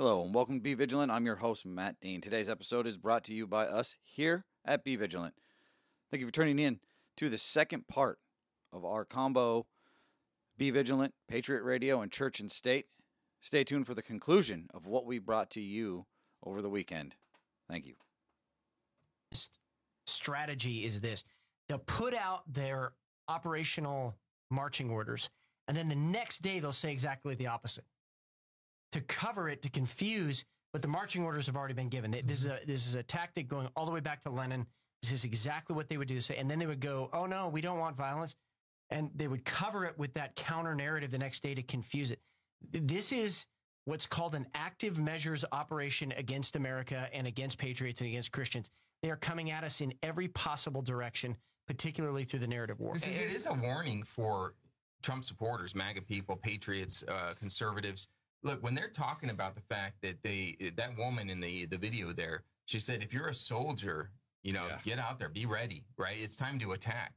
Hello and welcome to Be Vigilant. I'm your host, Matt Dean. Today's episode is brought to you by us here at Be Vigilant. Thank you for tuning in to the second part of our combo Be Vigilant, Patriot Radio, and Church and State. Stay tuned for the conclusion of what we brought to you over the weekend. Thank you. strategy is this they'll put out their operational marching orders and then the next day they'll say exactly the opposite to cover it to confuse but the marching orders have already been given. This is a this is a tactic going all the way back to lenin. This is exactly what they would do. Say and then they would go oh no we don't want violence. And they would cover it with that counter narrative the next day to confuse it. This is what's called an active measures operation against america and against patriots and against christians. They are coming at us in every possible direction, particularly through the narrative war. This is, it is a warning for Trump supporters, MAGA people, patriots, uh, conservatives. Look, when they're talking about the fact that they that woman in the the video there, she said, if you're a soldier, you know, Yeah. get out there, be ready, right? It's time to attack.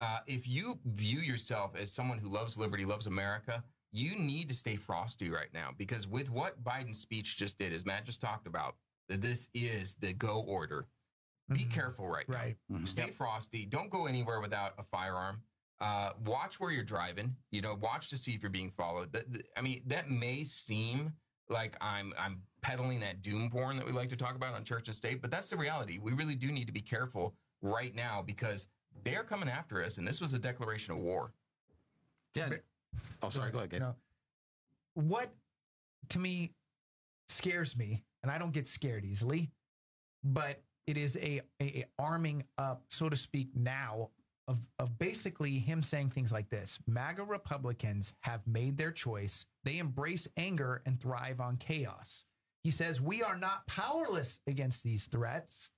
Uh, if you view yourself as someone who loves liberty, loves America, you need to stay frosty right now because with what Biden's speech just did, as Matt just talked about, that this is the go order. Be Mhm. careful right now. Right. Mhm. Stay frosty. Don't go anywhere without a firearm. Uh, watch where you're driving. You know, watch to see if you're being followed. That, that- I mean, that may seem like I'm I'm peddling that doom porn that we like to talk about on church and state, but that's the reality. We really do need to be careful right now because they're coming after us, and this was a declaration of war. Yeah. Oh, sorry. Go ahead, Gabe. No. What to me scares me, and I don't get scared easily, but it is a, a, a arming up, so to speak, now of of basically him saying things like this: MAGA Republicans have made their choice. They embrace anger and thrive on chaos. He says we are not powerless against these threats.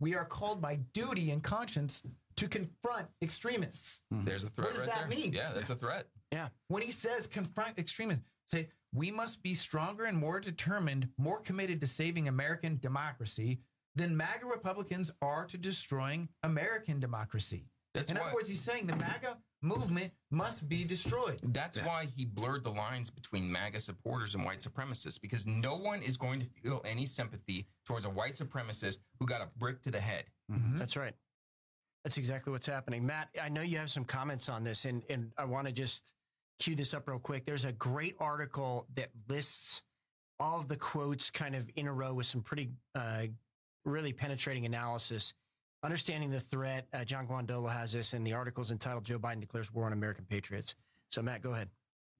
We are called by duty and conscience to confront extremists. Mm-hmm. There's a threat What does right that there. mean? Yeah, that's a threat. Yeah. When he says confront extremists, say we must be stronger and more determined, more committed to saving American democracy than MAGA Republicans are to destroying American democracy. That's In why. other words, he's saying the MAGA movement must be destroyed. That's Yeah. why he blurred the lines between MAGA supporters and white supremacists because no one is going to feel any sympathy towards a white supremacist who got a brick to the head. Mhm. That's right. That's exactly what's happening. Matt, I know you have some comments on this, and, and I want to just cue this up real quick. There's a great article that lists all of the quotes kind of in a row with some pretty, uh, really penetrating analysis. Understanding the threat, uh, John Guandolo has this, and the article's entitled Joe Biden Declares War on American Patriots. So, Matt, go ahead.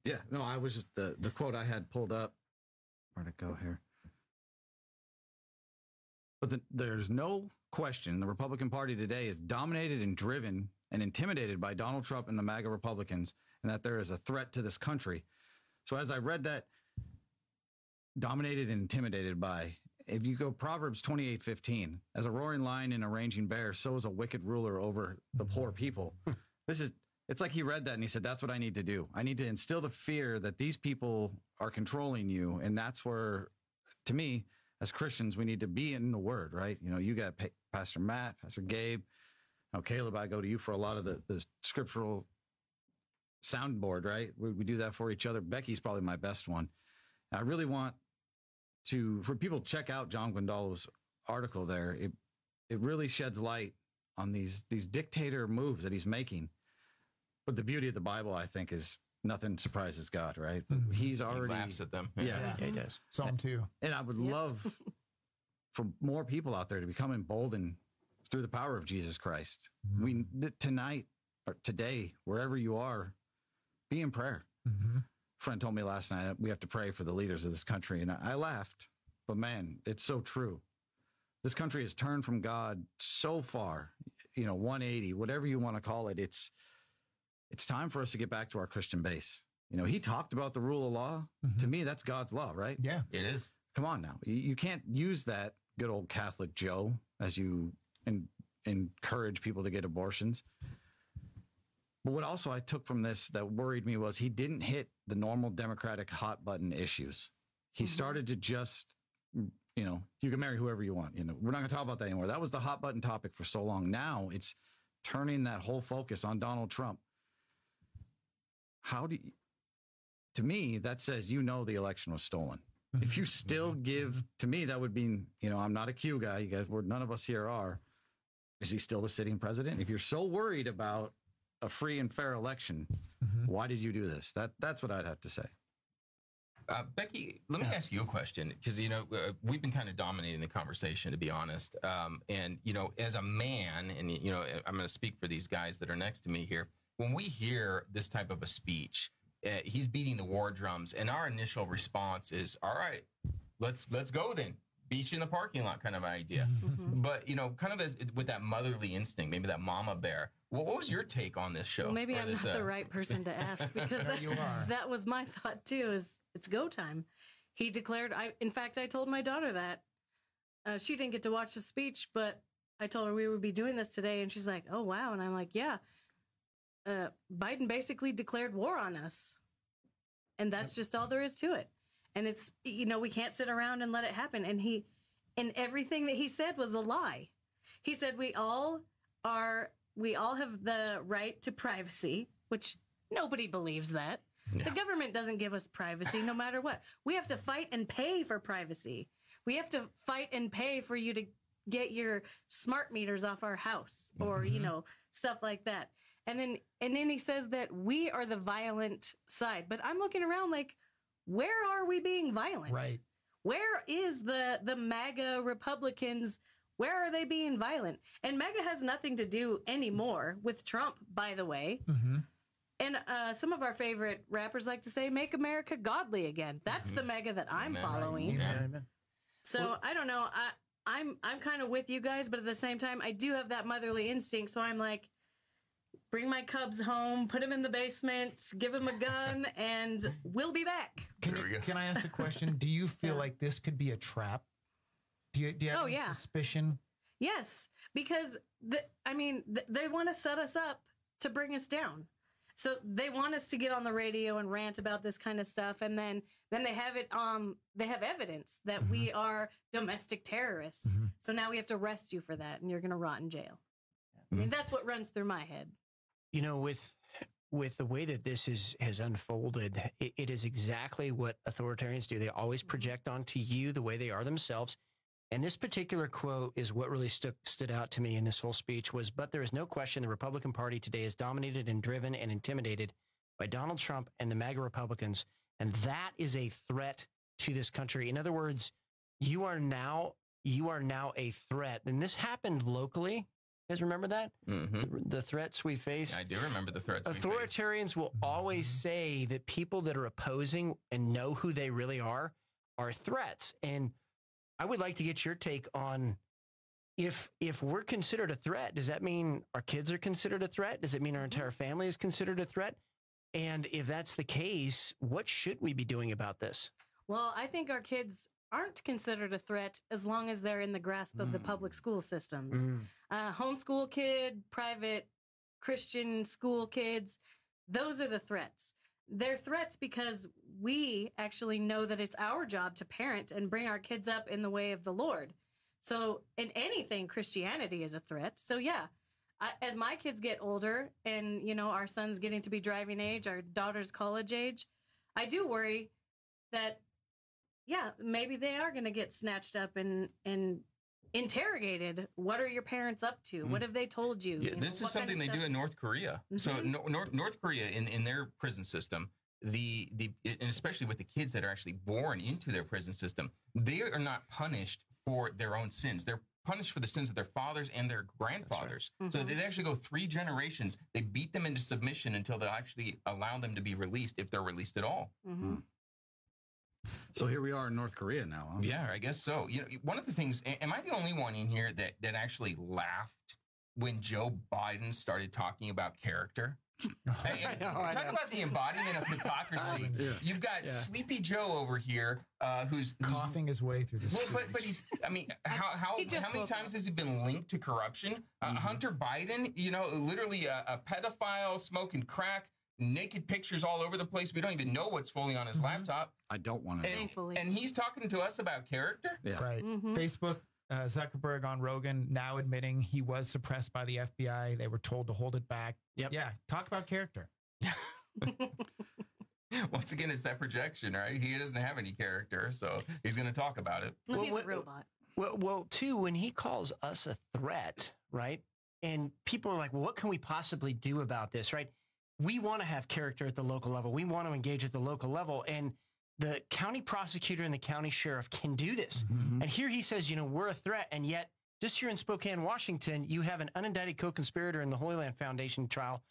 Yeah. No, I was just the the quote I had pulled up. Where'd it go here? But the, there's no question the Republican Party today is dominated and driven and intimidated by Donald Trump and the MAGA Republicans, and that there is a threat to this country. So as I read that, dominated and intimidated by, if you go Proverbs 28 15, as a roaring lion and a raging bear, so is a wicked ruler over the poor mm-hmm. people. this is it's like he read that and he said, That's what I need to do. I need to instill the fear that these people are controlling you. And that's where, to me, as Christians, we need to be in the word, right? You know, you got Pa- Pastor Matt, Pastor Gabe. Now, Caleb, I go to you for a lot of the, the scriptural soundboard, right? We, we do that for each other. Becky's probably my best one. I really want to, for people to check out John Guandolo's article there. It, it really sheds light on these, these dictator moves that he's making. But the beauty of the Bible, I think, is nothing surprises God, right? Mhm. He's He already laughs at them. Yeah. Yeah, he does. Psalm 2. and I would Yeah. love for more people out there to become emboldened through the power of Jesus Christ. We th- tonight or today, wherever you are, be in prayer. Mhm. Friend told me last night we have to pray for the leaders of this country, and I, I laughed. But man, it's so true. This country has turned from God so far. You know, 180, whatever you want to call it. It's it's time for us to get back to our Christian base. You know, he talked about the rule of law. Mm-hmm. To me, that's God's law, right? Yeah. It is. Come on now. You, you can't use that good old Catholic Joe as you en- encourage people to get abortions. But what also I took from this that worried me was he didn't hit the normal Democratic hot button issues. He mm-hmm. started to just, you know, you can marry whoever you want. You know, we're not going to talk about that anymore. That was the hot button topic for so long. Now it's turning that whole focus on Donald Trump. How do you, to me, that says you know the election was stolen. Mm-hmm. If you still mm-hmm. give to me, that would mean, you know, I'm not a Q guy. You guys were none of us here are. Is he still the sitting president? If you're so worried about a free and fair election, Mhm. why did you do this? That that's what I'd have to say. Uh, Becky, let me Yeah. ask you a question because you know uh, we've been kind of dominating the conversation, to be honest. Um, and you know, as a man, and you know, I'm going to speak for these guys that are next to me here. When we hear this type of a speech, uh, he's beating the war drums, and our initial response is, "All right, let's let's go then." Beach in the parking lot, kind of idea. Mhm. But you know, kind of as with that motherly instinct, maybe that mama bear. What, what was your take on this show? Well, maybe I'm this, not uh, the right person to ask because that's, you are. that was my thought too. Is it's go time? He declared. I in fact I told my daughter that. Uh, she didn't get to watch the speech, but I told her we would be doing this today, and she's like, "Oh wow!" And I'm like, "Yeah." Uh, Biden basically declared war on us, and that's just all there is to it. And it's you know we can't sit around and let it happen. And he, and everything that he said was a lie. He said we all are we all have the right to privacy, which nobody believes that. The government doesn't give us privacy no matter what. We have to fight and pay for privacy. We have to fight and pay for you to get your smart meters off our house or, you Mhm. know, stuff like that. And then and then he says that we are the violent side. But I'm looking around like where are we being violent? Right. Where is the the MAGA Republicans? Where are they being violent? And MAGA has nothing to do anymore with Trump, by the way. hmm And uh, some of our favorite rappers like to say, "Make America godly again." That's the MAGA that I'm Amen. following. Amen. So I don't know. I I'm I'm kind of with you guys, but at the same time, I do have that motherly instinct. So I'm like, bring my cubs home, put them in the basement, give them a gun, and we'll be back. Can, you- can I ask a question? Do you feel Yeah. like this could be a trap? Do you, do you have Oh, any yeah. suspicion? Yes, because the, I mean, th- they want to set us up to bring us down. So they want us to get on the radio and rant about this kind of stuff, and then then they have it. Um, they have evidence that we are domestic terrorists. Mhm. So now we have to arrest you for that, and you're going to rot in jail. I mean, that's what runs through my head. You know with with the way that this is has unfolded it, it is exactly what authoritarians do. They always mm-hmm. project onto you the way they are themselves. And this particular quote is what really stood stood out to me in this whole speech was but there is no question the republican party today is dominated and driven and intimidated by donald trump and the maga republicans. And that is a threat to this country. In other words you are now you are now a threat. And this happened locally guys remember that Mhm. the, the threats we face I do remember the threats. we faced. Authoritarians will always Mhm. say that people that are opposing and know who they really are are threats. And I would like to get your take on if if we're considered a threat, does that mean our kids are considered a threat? Does it mean our entire family is considered a threat? And if that's the case, what should we be doing about this? Well, I think our kids aren't considered a threat as long as they're in the grasp of the public school systems. uh, homeschool kid, private Christian school kids, those are the threats. They're threats because we actually know that it's our job to parent and bring our kids up in the way of the Lord. So, in anything, Christianity is a threat. So, yeah, I, as my kids get older and, you know, our son's getting to be driving age, our daughter's college age, I do worry that, yeah, maybe they are going to get snatched up and, and interrogated. What are your parents up to? What have they told you? Yeah, You know, this is what kind something of they do in North Korea. So Mhm. no, North, North Korea in, in their prison system, the the and especially with the kids that are actually born into their prison system, they are not punished for their own sins. They're punished for the sins of their fathers and their grandfathers. So Mhm. they actually go three generations. They beat them into submission until they actually allow them to be released, if they're released at all. Mhm. So here we are in North Korea now. Huh? Yeah, I guess so. You know, one of the things. Am I the only one in here that that actually laughed when Joe Biden started talking about character? Hey, I know, talk about the embodiment of hypocrisy. Yeah. You've got Yeah. Sleepy Joe over here, uh, who's, who's coughing his way through this. well, but but he's. I mean, how how, how many times up. has he been linked to corruption? Uh, Hunter Biden, you know, literally a, a pedophile smoking crack, naked pictures all over the place. We don't even know what's fully on his Mhm. laptop, I don't want to and, Thankfully. and he's talking to us about character. Yeah. right. Mhm. Facebook, uh, Zuckerberg on Rogan now admitting he was suppressed by the FBI. They were told to hold it back. Yep. Yeah. Talk about character. Once again, it's that projection, right? He doesn't have any character, so he's going to talk about it. Well, he's what- a robot. Well, well, too, when he calls us a threat, right? And people are like, well, what can we possibly do about this, right? We want to have character at the local level. We want to engage at the local level. And the county prosecutor and the county sheriff can do this. Mhm. And here he says, you know, we're a threat. And yet, just here in Spokane, Washington, you have an unindicted co conspirator in the Holy Land Foundation trial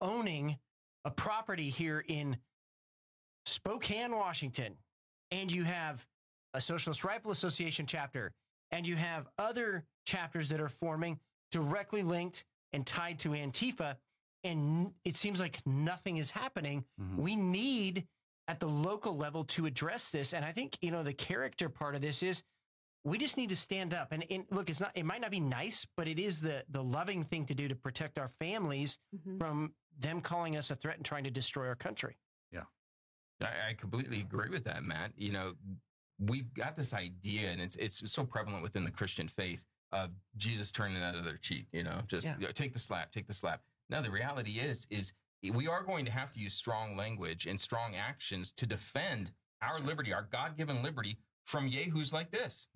owning a property here in Spokane, Washington. And you have a Socialist Rifle Association chapter, and you have other chapters that are forming directly linked and tied to Antifa. And it seems like nothing is happening. Mhm. We need at the local level to address this. And I think, you know, the character part of this is we just need to stand up and, and look, it's not, it might not be nice, but it is the, the loving thing to do to protect our families Mhm. from them calling us a threat and trying to destroy our country. I, I completely agree with that, Matt. You know, we've got this idea, and it's it's so prevalent within the Christian faith of Jesus turning the other cheek. You know, just Yeah. you know, take the slap, take the slap. Now, the reality is, is we are going to have to use strong language and strong actions to defend our liberty, our God-given liberty, from yahoos like this.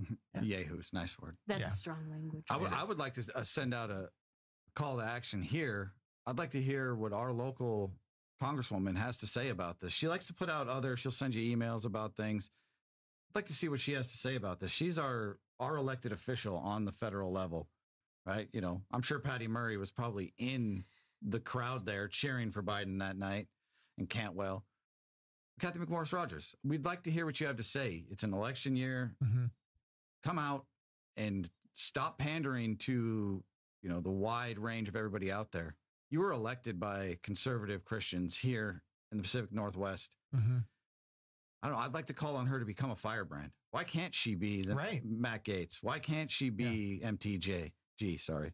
Yahoo's nice word. That's Yeah. a strong language. I would, It I is. would like to uh, send out a call to action here. I'd like to hear what our local congresswoman has to say about this. She likes to put out other, she'll send you emails about things. I'd like to see what she has to say about this. She's our our elected official on the federal level, right? You know, I'm sure Patty Murray was probably in the crowd there cheering for Biden that night and Cantwell. Cathy McMorris Rodgers, we'd like to hear what you have to say. It's an election year Mhm. come out and stop pandering to you know the wide range of everybody out there you were elected by conservative christians here in the pacific northwest Mhm. i don't know i'd like to call on her to become a firebrand why can't she be the Right. matt gaetz why can't she be mtj g sorry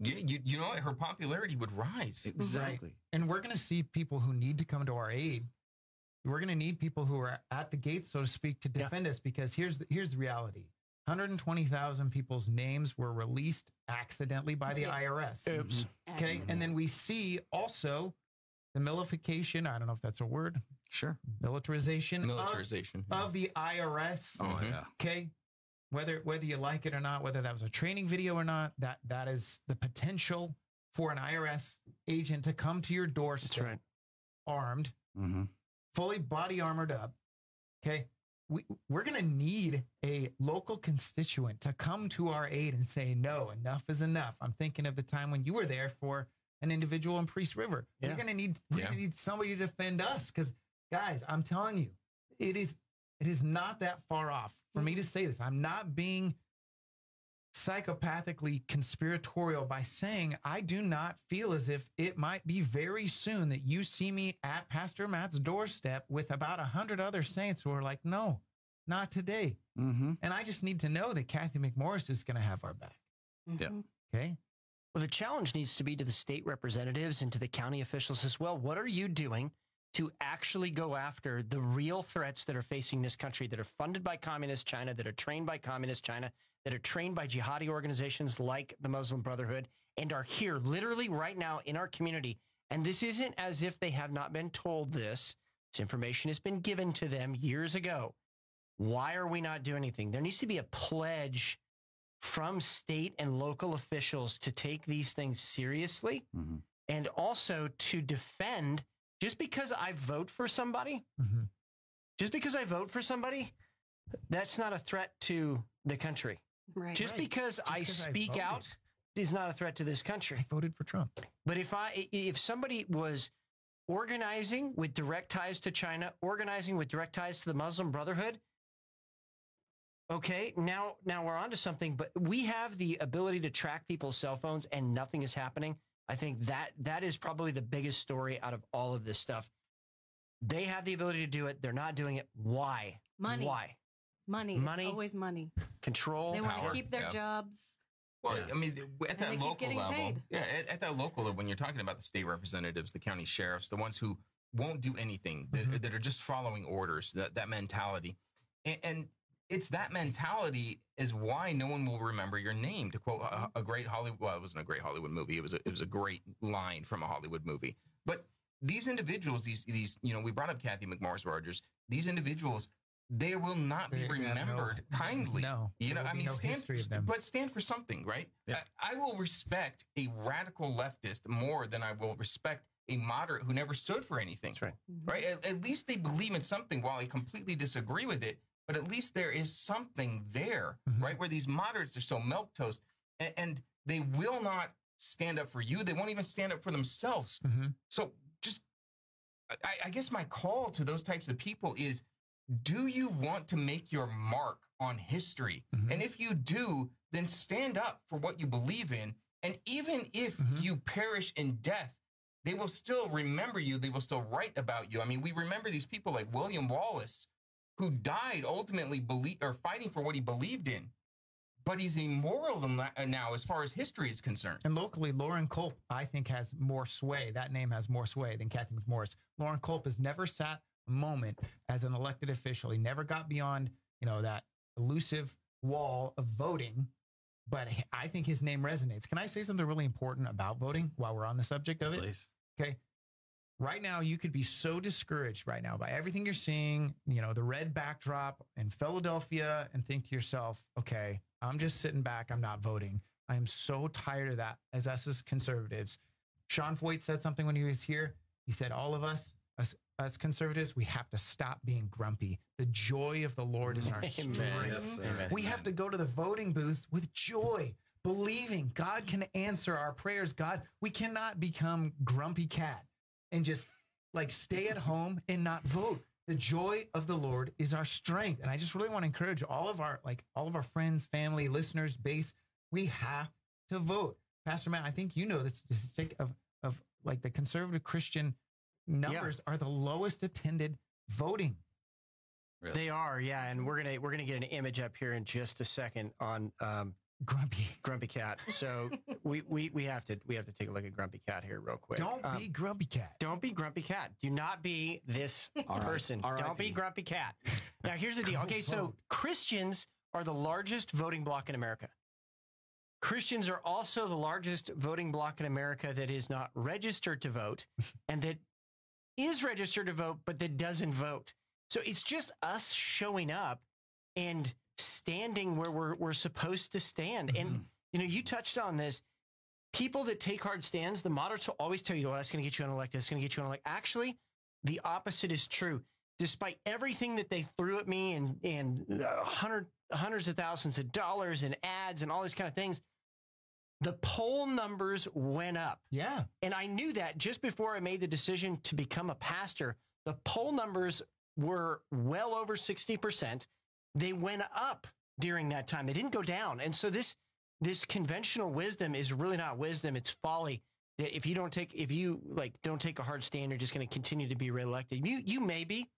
You, you, you know? Her popularity would rise. exactly And we're going to see people who need to come to our aid. We're going to need people who are at the gates, so to speak, to Yeah. defend us. Because here's the, here's the reality: 120,000 people's names were released accidentally by the Yeah. IRS. Oops. Okay, and then we see also the milification. I don't know if that's a word. sure Militarization, of- Militarization. Of, the IRS. oh Mhm. yeah Okay. Whether whether you like it or not, whether that was a training video or not, that that is the potential for an IRS agent to come to your doorstep right. armed, mm-hmm. fully body armored up. Okay. We, we're going to need a local constituent to come to our aid and say, no, enough is enough. I'm thinking of the time when you were there for an individual in Priest River. Yeah. We're going to need, we're Yeah. going to need somebody to defend us. Cause guys, I'm telling you, it is, it is not that far off for me to say this. I'm not being psychopathically conspiratorial by saying I do not feel as if it might be very soon that you see me at Pastor Matt's doorstep with about a hundred other saints who are like, no, not today. Mm-hmm. And I just need to know that Cathy McMorris is going to have our back. Yeah. Mhm. Okay. Well, the challenge needs to be to the state representatives and to the county officials as well. What are you doing to actually go after the real threats that are facing this country that are funded by communist China, that are trained by communist China, that are trained by jihadi organizations like the Muslim Brotherhood, and are here literally right now in our community? And this isn't as if they have not been told this. This information has been given to them years ago. Why are we not doing anything? There needs to be a pledge from state and local officials to take these things seriously Mm-hmm. and also to defend just because I vote for somebody, Mhm. just because I vote for somebody, that's not a threat to the country. Right. Just Right. because I I speak voted. out is not a threat to this country. I voted for Trump. But if I if somebody was organizing with direct ties to China, organizing with direct ties to the Muslim Brotherhood, okay, now now we're onto something. But we have the ability to track people's cell phones, and nothing is happening. I think that that is probably the biggest story out of all of this stuff. They have the ability to do it. They're not doing it. Why? Money. Why? Money. Money. It's always money. Control. They want power, to keep their yeah. jobs. Well, Yeah. I mean, at And that local level, paid. yeah, at, at that local level, when you're talking about the state representatives, the county sheriffs, the ones who won't do anything, that, Mhm. that are just following orders, that that mentality, and, and it's that mentality is why no one will remember your name. To quote a, mm-hmm. a great Hollywood, well, it wasn't a great Hollywood movie. It was a, it was a great line from a Hollywood movie. But these individuals, these these you know, we brought up Cathy McMorris Rodgers. These individuals, they will not be they no- remembered kindly. No, You know, I mean, no stand, history of them. but stand for something, right? Yeah. I, I will respect a radical leftist more than I will respect a moderate who never stood for anything. That's right. Right? At, at least they believe in something while I completely disagree with it. But at least there is something there, Mhm. right? Where these moderates are so milk toast and, and they will not stand up for you. They won't even stand up for themselves. Mhm. So just, I, I guess my call to those types of people is do you want to make your mark on history? Mhm. And if you do, then stand up for what you believe in. And even if Mhm. you perish in death, they will still remember you. They will still write about you. I mean, we remember these people like William Wallace, who died ultimately believe or fighting for what he believed in. But he's immoral uh, now as far as history is concerned. And locally, Loren Culp, I think, has more sway. That name has more sway than Cathy McMorris. Loren Culp has never sat a moment as an elected official. He never got beyond, you know, that elusive wall of voting. But I think his name resonates. Can I say something really important about voting while we're on the subject of it? Please. Okay. Right now, you could be so discouraged right now by everything you're seeing, you know, the red backdrop in Philadelphia, and think to yourself, okay, I'm just sitting back. I'm not voting. I am so tired of that as us as conservatives. Sean Feucht said something when he was here. He said, all of us, us, us conservatives, we have to stop being grumpy. The joy of the Lord is our strength. Yes. Amen. We have to go to the voting booths with joy, believing God can answer our prayers. God, we cannot become grumpy cat and just like stay at home and not vote. The joy of the Lord is our strength. And I just really want to encourage all of our like all of our friends, family, listeners, base, we have to vote. Pastor Matt, I think you know this the statistic of of like the conservative Christian numbers are the lowest attended voting. They are, yeah, and we're gonna we're gonna get an image up here in just a second on um, Grumpy. Grumpy Cat. So we, we we have to we have to take a look at Grumpy Cat here real quick. Don't Um, be grumpy cat. Don't be grumpy cat. Do not be this right. person. R.I.P. Don't be grumpy cat. Now here's the deal. Okay, so. Christians are the largest voting bloc in America. Christians are also the largest voting bloc in America that is not registered to vote and that is registered to vote but that doesn't vote. So it's just us showing up and standing where we're we're supposed to stand. And Mhm. you know, you touched on this. People that take hard stands, the moderates will always tell you, well, that's going to get you unelected. It's going to get you unelected. Actually, the opposite is true. Despite everything that they threw at me and, and uh, hundred, hundreds of thousands of dollars and ads and all these kind of things, the poll numbers went up. Yeah. And I knew that just before I made the decision to become a pastor. The poll numbers were well over 60%. They went up during that time. They didn't go down. And so this this conventional wisdom is really not wisdom, it's folly. That if you don't take if you like don't take a hard stand, you're just going to continue to be reelected. You you may be,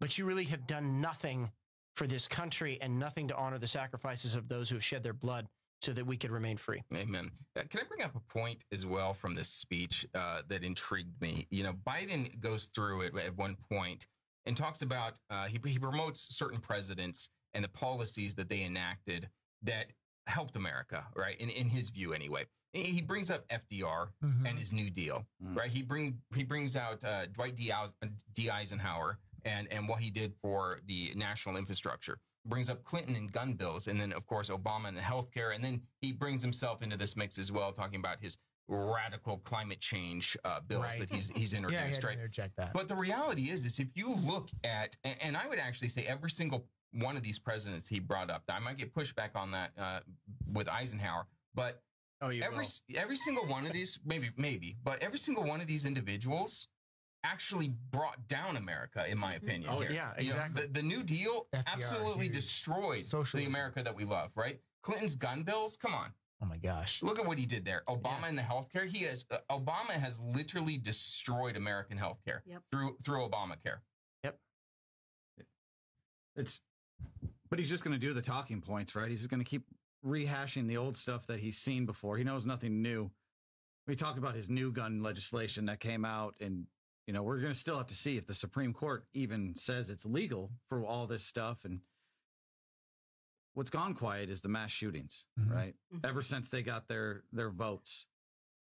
but you really have done nothing for this country and nothing to honor the sacrifices of those who have shed their blood so that we could remain free. Amen. Uh, can I bring up a point as well from this speech uh, that intrigued me? You know, Biden goes through it at one point and talks about uh, he, he promotes certain presidents and the policies that they enacted that helped America, right? In, in his view, anyway. He he brings up FDR Mhm. and his New Deal, Mm. right? He bring he brings out uh, Dwight D. D. Eisenhower and and what he did for the national infrastructure. Brings up Clinton and gun bills, and then of course Obama and healthcare, and then he brings himself into this mix as well, talking about his radical climate change uh, bills Right. that he's he's yeah, introduced, yeah, right? interject that. But the reality is, is if you look at, and, and I would actually say every single one of these presidents he brought up, I might get pushback on that uh, with Eisenhower, but Oh, you every every single one of these, maybe maybe, but every single one of these individuals actually brought down America, in my opinion. Oh, here. yeah, You know, exactly. the, the New Deal FDR, absolutely huge. destroyed the America that we love. Right? Clinton's gun bills. Come on, oh my gosh. look at what he did there. Obama Yeah. and the healthcare. He has uh, Obama has literally destroyed American healthcare Yep. through through Obamacare. Yep. It's, but he's just going to do the talking points, right? He's just going to keep rehashing the old stuff that he's seen before. He knows nothing new. We talked about his new gun legislation that came out, and you know we're going to still have to see if the Supreme Court even says it's legal for all this stuff. And what's gone quiet is the mass shootings, Mhm. right? Mhm. Ever since they got their their votes.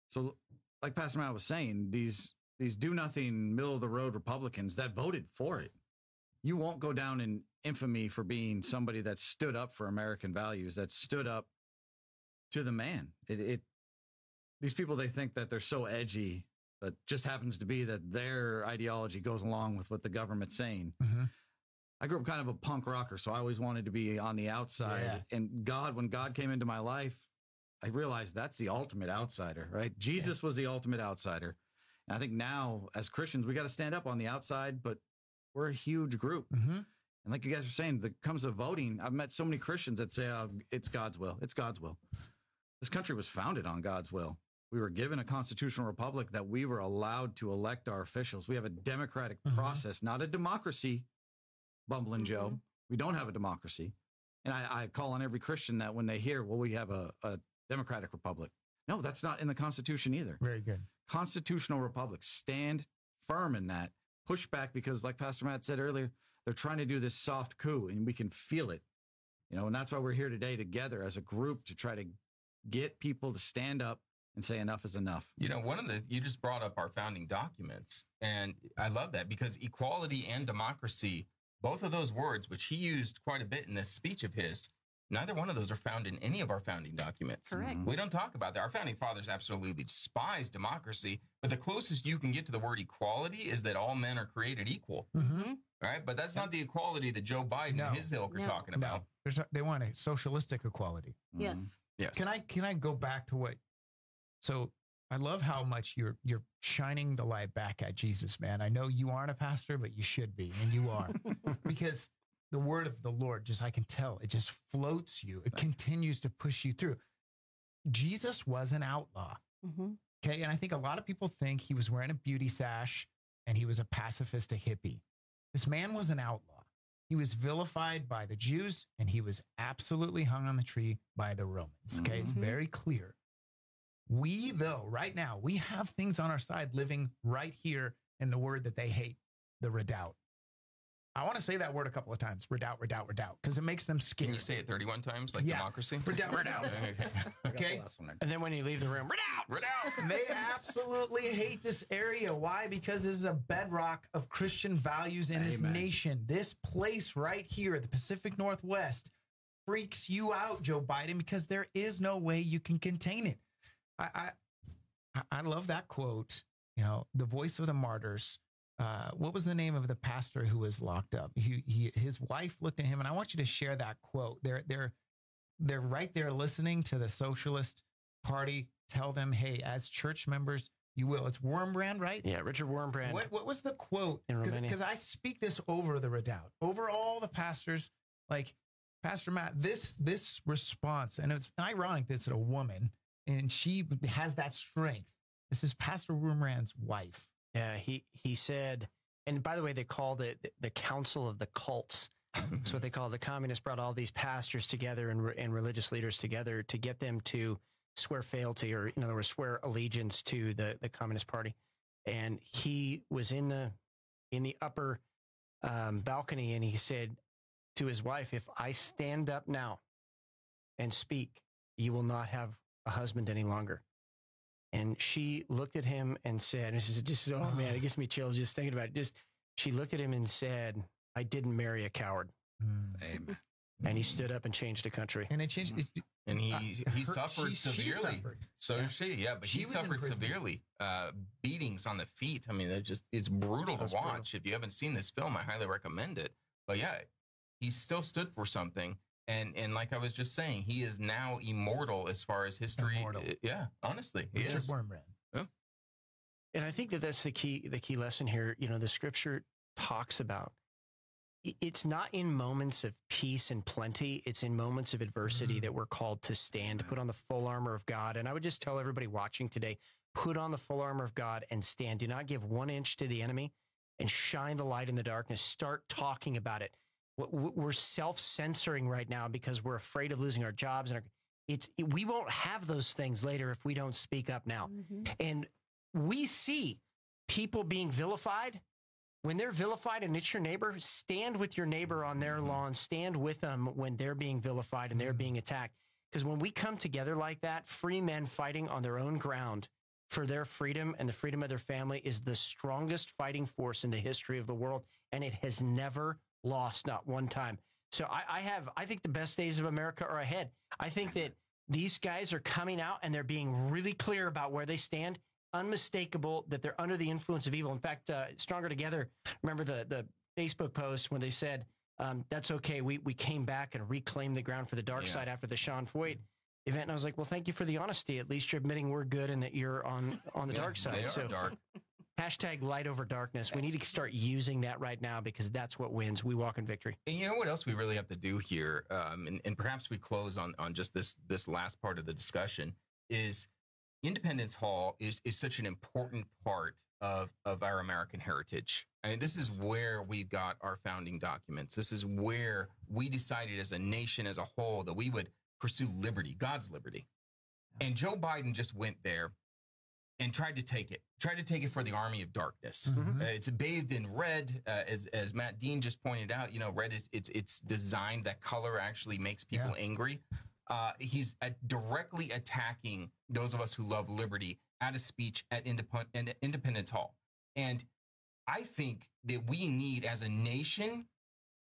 So, like Pastor Matt was saying, these these do nothing, middle of the road Republicans that voted for it. You won't go down in infamy for being somebody that stood up for American values, that stood up to the man. It, it these people they think that they're so edgy, but just happens to be that their ideology goes along with what the government's saying. Mhm. I grew up kind of a punk rocker, so I always wanted to be on the outside. Yeah. And God, when God came into my life, I realized that's the ultimate outsider, right? Jesus was the ultimate outsider. And I think now, as Christians, we got to stand up on the outside, but we're a huge group. Mhm. And like you guys are saying, it comes to voting, I've met so many Christians that say, oh, it's God's will. It's God's will. This country was founded on God's will. We were given a constitutional republic that we were allowed to elect our officials. We have a democratic Mhm. process, not a democracy, bumbling Joe. Mhm. We don't have a democracy. And I, I call on every Christian that when they hear, well, we have a, a democratic republic. No, that's not in the Constitution either. Very good. Constitutional republic. Stand firm in that. Push back because, like Pastor Matt said earlier, they're trying to do this soft coup and we can feel it. You know, and that's why we're here today together as a group to try to get people to stand up and say enough is enough. You know, one of the you just brought up our founding documents, and I love that because equality and democracy, both of those words, which he used quite a bit in this speech of his, neither one of those are found in any of our founding documents. Correct. We don't talk about that. Our founding fathers absolutely despise democracy, but the closest you can get to the word equality is that all men are created equal, Mhm. right? But that's not the equality that Joe Biden No. and his ilk are No. talking about. No, there's a, they want a socialistic equality. Yes. Yes. Can I can I go back to what? So I love how much you're you're shining the light back at Jesus, man. I know you aren't a pastor, but you should be, and you are, because the word of the Lord just I can tell it just floats you. It continues to push you through. Jesus was an outlaw. hmm Okay. And I think a lot of people think he was wearing a beauty sash and he was a pacifist, a hippie. This man was an outlaw. He was vilified by the Jews and he was absolutely hung on the tree by the Romans. Okay. It's Mhm. very clear. We, though, right now, we have things on our side living right here in the word that they hate, the redoubt. I want to say that word a couple of times redoubt, redoubt, redoubt, because it makes them scared. Can you say it 31 times like Yeah. democracy? Redoubt, redoubt. Okay. I the Okay. last one. And then when you leave the room, redoubt, Redoubt. they absolutely hate this area. Why? Because this is a bedrock of Christian values in this nation. This place right here, the Pacific Northwest, freaks you out, Joe Biden, because there is no way you can contain it. I I, I love that quote. You know, the voice of the martyrs. Uh, what was the name of the pastor who was locked up? He, he his wife looked at him, and I want you to share that quote. They're they're they're right there listening to the Socialist Party tell them, hey, as church members, you will. It's Wurmbrand, right? Yeah, Richard Wurmbrand. What, what was the quote? Because I speak this over the redoubt, over all the pastors. Like Pastor Matt, this this response, and it's ironic that it's a woman, and she has that strength. This is Pastor Wurmbrand's wife. Yeah, he he said, and by the way, they called it the Council of the Cults. That's what they call it. The communists brought all these pastors together and, re- and religious leaders together to get them to swear fealty, or in other words, swear allegiance to the the Communist Party. And he was in the in the upper um, balcony, and he said to his wife, "If I stand up now and speak, you will not have a husband any longer." And she looked at him and said, "And "This is just oh man, it gives me chills just thinking about it." Just she looked at him and said, "I didn't marry a coward." Amen. And he stood up and changed the country. And it changed. it- And he uh, he her- suffered she- she severely. suffered. So Yeah. she, yeah, but She he suffered severely. Uh, beatings on the feet. I mean, it just it's brutal That's to brutal. watch. If you haven't seen this film, I highly recommend it. But yeah, he still stood for something. And and like I was just saying, he is now immortal as far as history. Immortal. uh, Yeah, honestly, he Richard is. Wurmbrand. And I think that that's the key the key lesson here, you know, the scripture talks about it's not in moments of peace and plenty, it's in moments of adversity Mhm. that we're called to stand, to put on the full armor of God. And I would just tell everybody watching today, put on the full armor of God and stand. Do not give 1 inch to the enemy and shine the light in the darkness. Start talking about it. We're self-censoring right now because we're afraid of losing our jobs and our, it's we won't have those things later if we don't speak up now. Mhm. And we see people being vilified. When they're vilified and it's your neighbor, stand with your neighbor on their lawn. Stand with them when they're being vilified and they're Mhm. being attacked. Because when we come together like that, free men fighting on their own ground for their freedom and the freedom of their family is the strongest fighting force in the history of the world, and it has never lost, not one time. So I, I have, I think the best days of America are ahead. I think that these guys are coming out and they're being really clear about where they stand, unmistakable that they're under the influence of evil. In fact, uh, Stronger Together, remember the the Facebook post when they said um, that's okay. We we came back and reclaimed the ground for the dark Yeah. side after the Sean Feucht event. And I was like, well, thank you for the honesty. At least you're admitting we're good and that you're on on the Yeah, dark side. So dark. Hashtag light over darkness. We need to start using that right now because that's what wins. We walk in victory. And you know what else we really have to do here, um, and, and perhaps we close on on just this this last part of the discussion is Independence Hall is is such an important part of of our American heritage. I mean, this is where we got our founding documents. This is where we decided as a nation as a whole that we would pursue liberty, God's liberty. And Joe Biden just went there and tried to take it, tried to take it for the army of darkness. Mhm. Uh, it's bathed in red, uh, as as Matt Dean just pointed out. You know, red is it's it's designed that color actually makes people angry. Uh, he's uh, directly attacking those of us who love liberty at a speech at Indep- Independence Hall, and I think that we need, as a nation,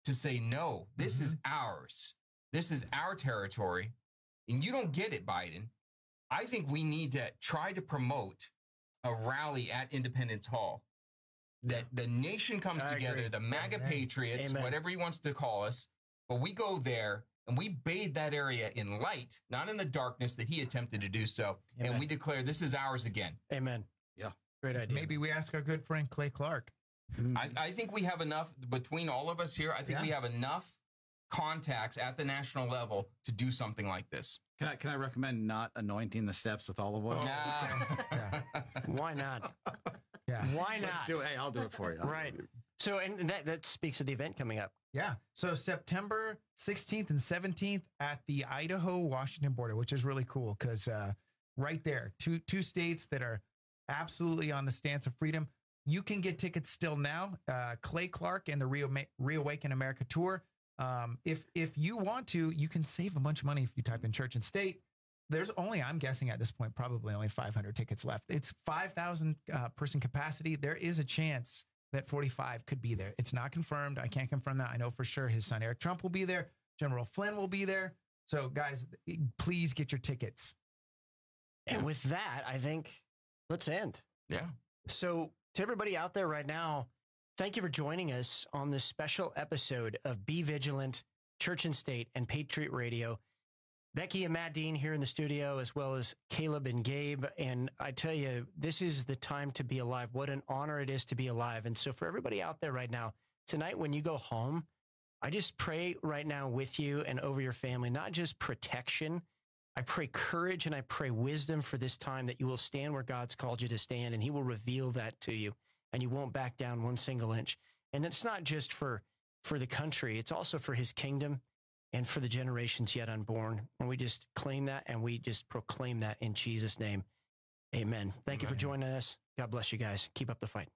to say no. This is ours. This is our territory, and you don't get it, Biden. I think we need to try to promote a rally at Independence Hall that the nation comes I together, agree. the MAGA Amen. patriots, Amen. whatever he wants to call us, but we go there and we bathe that area in light, not in the darkness that he attempted to do so, and we declare this is ours again. Amen. Yeah. Great idea. Maybe we ask our good friend Clay Clark. I, I think we have enough between all of us here. I think Yeah. we have enough contacts at the national level to do something like this. Can I can I recommend not anointing the steps with olive oil? Oh, Nah. okay. Why not? Yeah. Why Let's not? do it. Hey, I'll do it for you. I'll Right. So, and that, that speaks of the event coming up. Yeah. So September 16th and 17th at the Idaho Washington border, which is really cool because uh, right there, two two states that are absolutely on the stance of freedom. You can get tickets still now. Uh, Clay Clark and the Reawaken America tour. Um, if if you want to, you can save a bunch of money if you type in church and state. There's only, I'm guessing at this point, probably only 500 tickets left. It's 5,000 uh, person capacity. There is a chance that 45 could be there. It's not confirmed. I can't confirm that. I know for sure his son Eric Trump will be there. General Flynn will be there. So, guys, please get your tickets. And with that, I think let's end. Yeah. So, to everybody out there right now, thank you for joining us on this special episode of Be Vigilant, Church and State, and Patriot Radio. Becky and Matt Dean here in the studio, as well as Caleb and Gabe. And I tell you, this is the time to be alive. What an honor it is to be alive. And so, for everybody out there right now, tonight when you go home, I just pray right now with you and over your family, not just protection. I pray courage and I pray wisdom for this time that you will stand where God's called you to stand and He will reveal that to you and you won't back down one single inch. And it's not just for for the country, it's also for His kingdom and for the generations yet unborn. And we just claim that and we just proclaim that in Jesus' name. Amen. Thank you for joining us. God bless you guys. Keep up the fight.